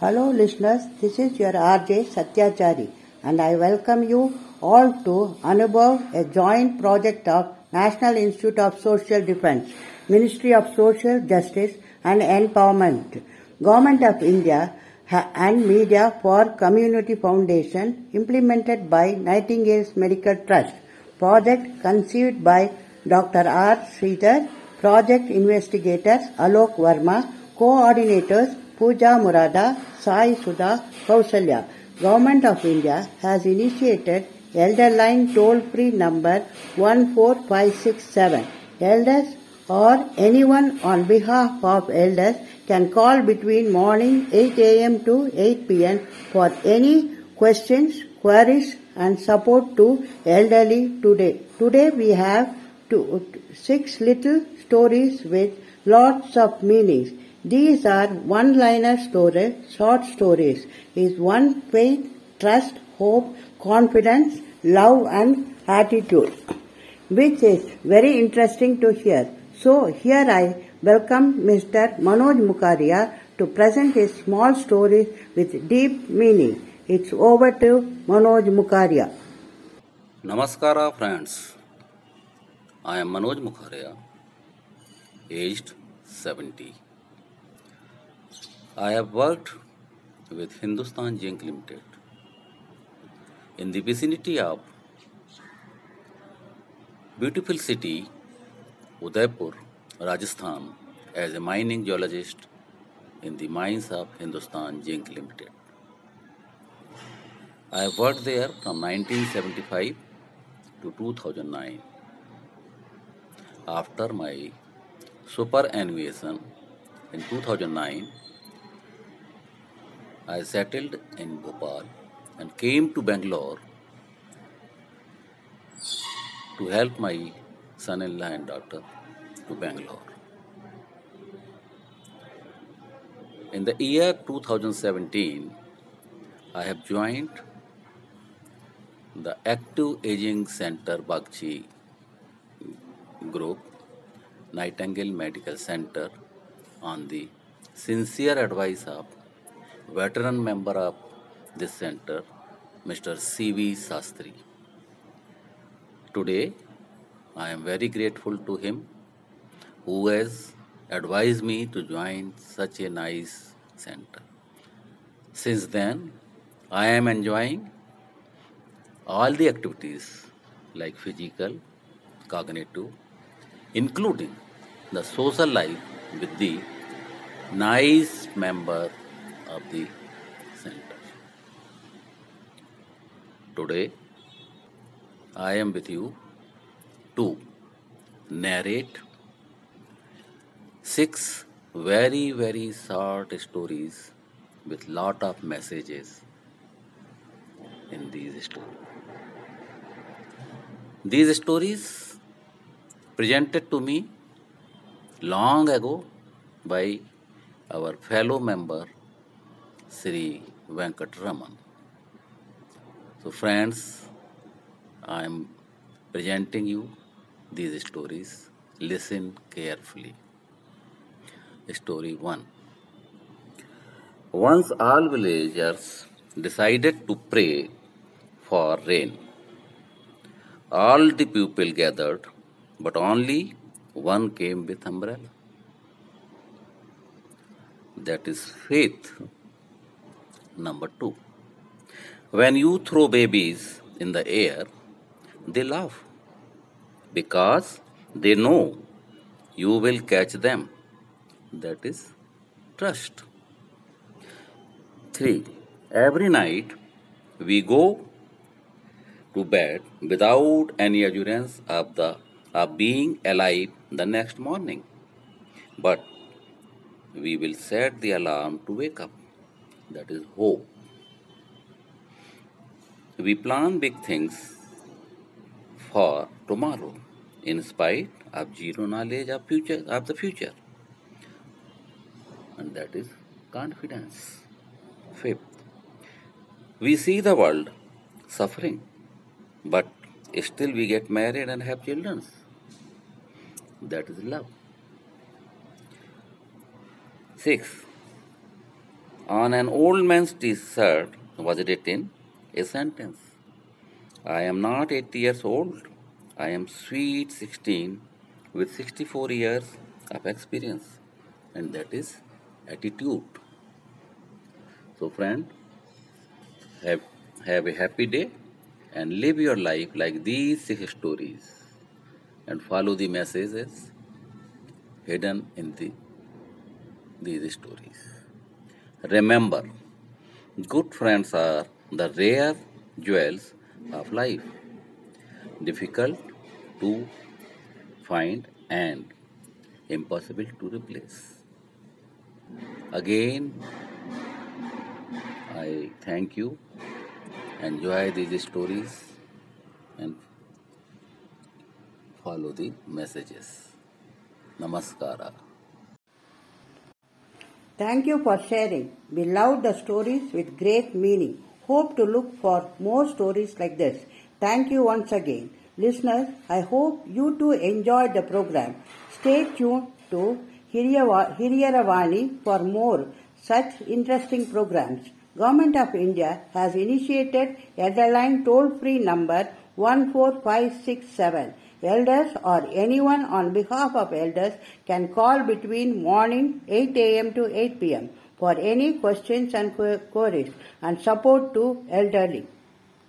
Hello, listeners. This is your RJ Satyachari, and I welcome you all to Anubhav, a joint project of National Institute of Social Defense, Ministry of Social Justice and Empowerment, Government of India, and Media for Community Foundation, implemented by Nightingale's Medical Trust. Project conceived by Dr. R. Sridhar, project investigators Alok Verma, coordinators Pooja Murada, Sai Sudha, Kausalya. Government of India has initiated Elder Line toll-free number 14567. Elders or anyone on behalf of elders can call between morning 8 a.m. to 8 p.m. for any questions, queries and support to elderly today. Today we have two, six little stories with lots of meanings. These are one-liner stories, short stories. Is one faith, trust, hope, confidence, love and attitude, which is very interesting to hear. So here I welcome Mr. Manoj Mukharia to present his small stories with deep meaning. It's over to Manoj Mukharia. Namaskara friends. I am Manoj Mukharia, aged 70. I have worked with Hindustan Zinc Limited in the vicinity of beautiful city Udaipur, Rajasthan as a mining geologist in the mines of Hindustan Zinc Limited. I have worked there from 1975 to 2009. After my superannuation in 2009, I settled in Bhopal and came to Bangalore to help my son-in-law and daughter to Bangalore. In the year 2017, I have joined the Active Aging Center Bagchi group, Nightingale Medical Center, on the sincere advice of veteran member of this center, Mr. C.V. Sastri. Today, I am very grateful to him who has advised me to join such a nice center. Since then, I am enjoying all the activities like physical, cognitive, including the social life with the nice member of the center. Today, I am with you to narrate six very very short stories with lot of messages in these stories. These stories presented to me long ago by our fellow member Sri Venkatraman. So, friends, I am presenting you these stories. Listen carefully. Story 1 Once all villagers decided to pray for rain. All the people gathered, but only one came with umbrella. That is faith. Number two. When you throw babies in the air, they laugh because they know you will catch them. That is trust. 3. Every night we go to bed without any assurance of the of being alive the next morning. But we will set the alarm to wake up that is hope. We plan big things for tomorrow in spite of zero knowledge of future of the future. And that is confidence. Fifth, we see the world suffering, but still we get married and have children. That is love. Six, on an old man's t shirt was written? A sentence. I am not 80 years old, I am sweet 16 with 64 years of experience, and that is attitude. So, friend, have, have a happy day and live your life like these six stories. And follow the messages hidden in the, these stories. Remember, good friends are the rare jewels of life, difficult to find and impossible to replace. Again, I thank you. Enjoy these stories and follow the messages. Namaskara. Thank you for sharing. We love the stories with great meaning. Hope to look for more stories like this. Thank you once again. Listeners, I hope you too enjoyed the program. Stay tuned to Hiriyaravani for more such interesting programs. Government of India has initiated Elderline toll-free number 14567. Elders or anyone on behalf of elders can call between morning 8 a.m. to 8 p.m. for any questions and queries and support to elderly.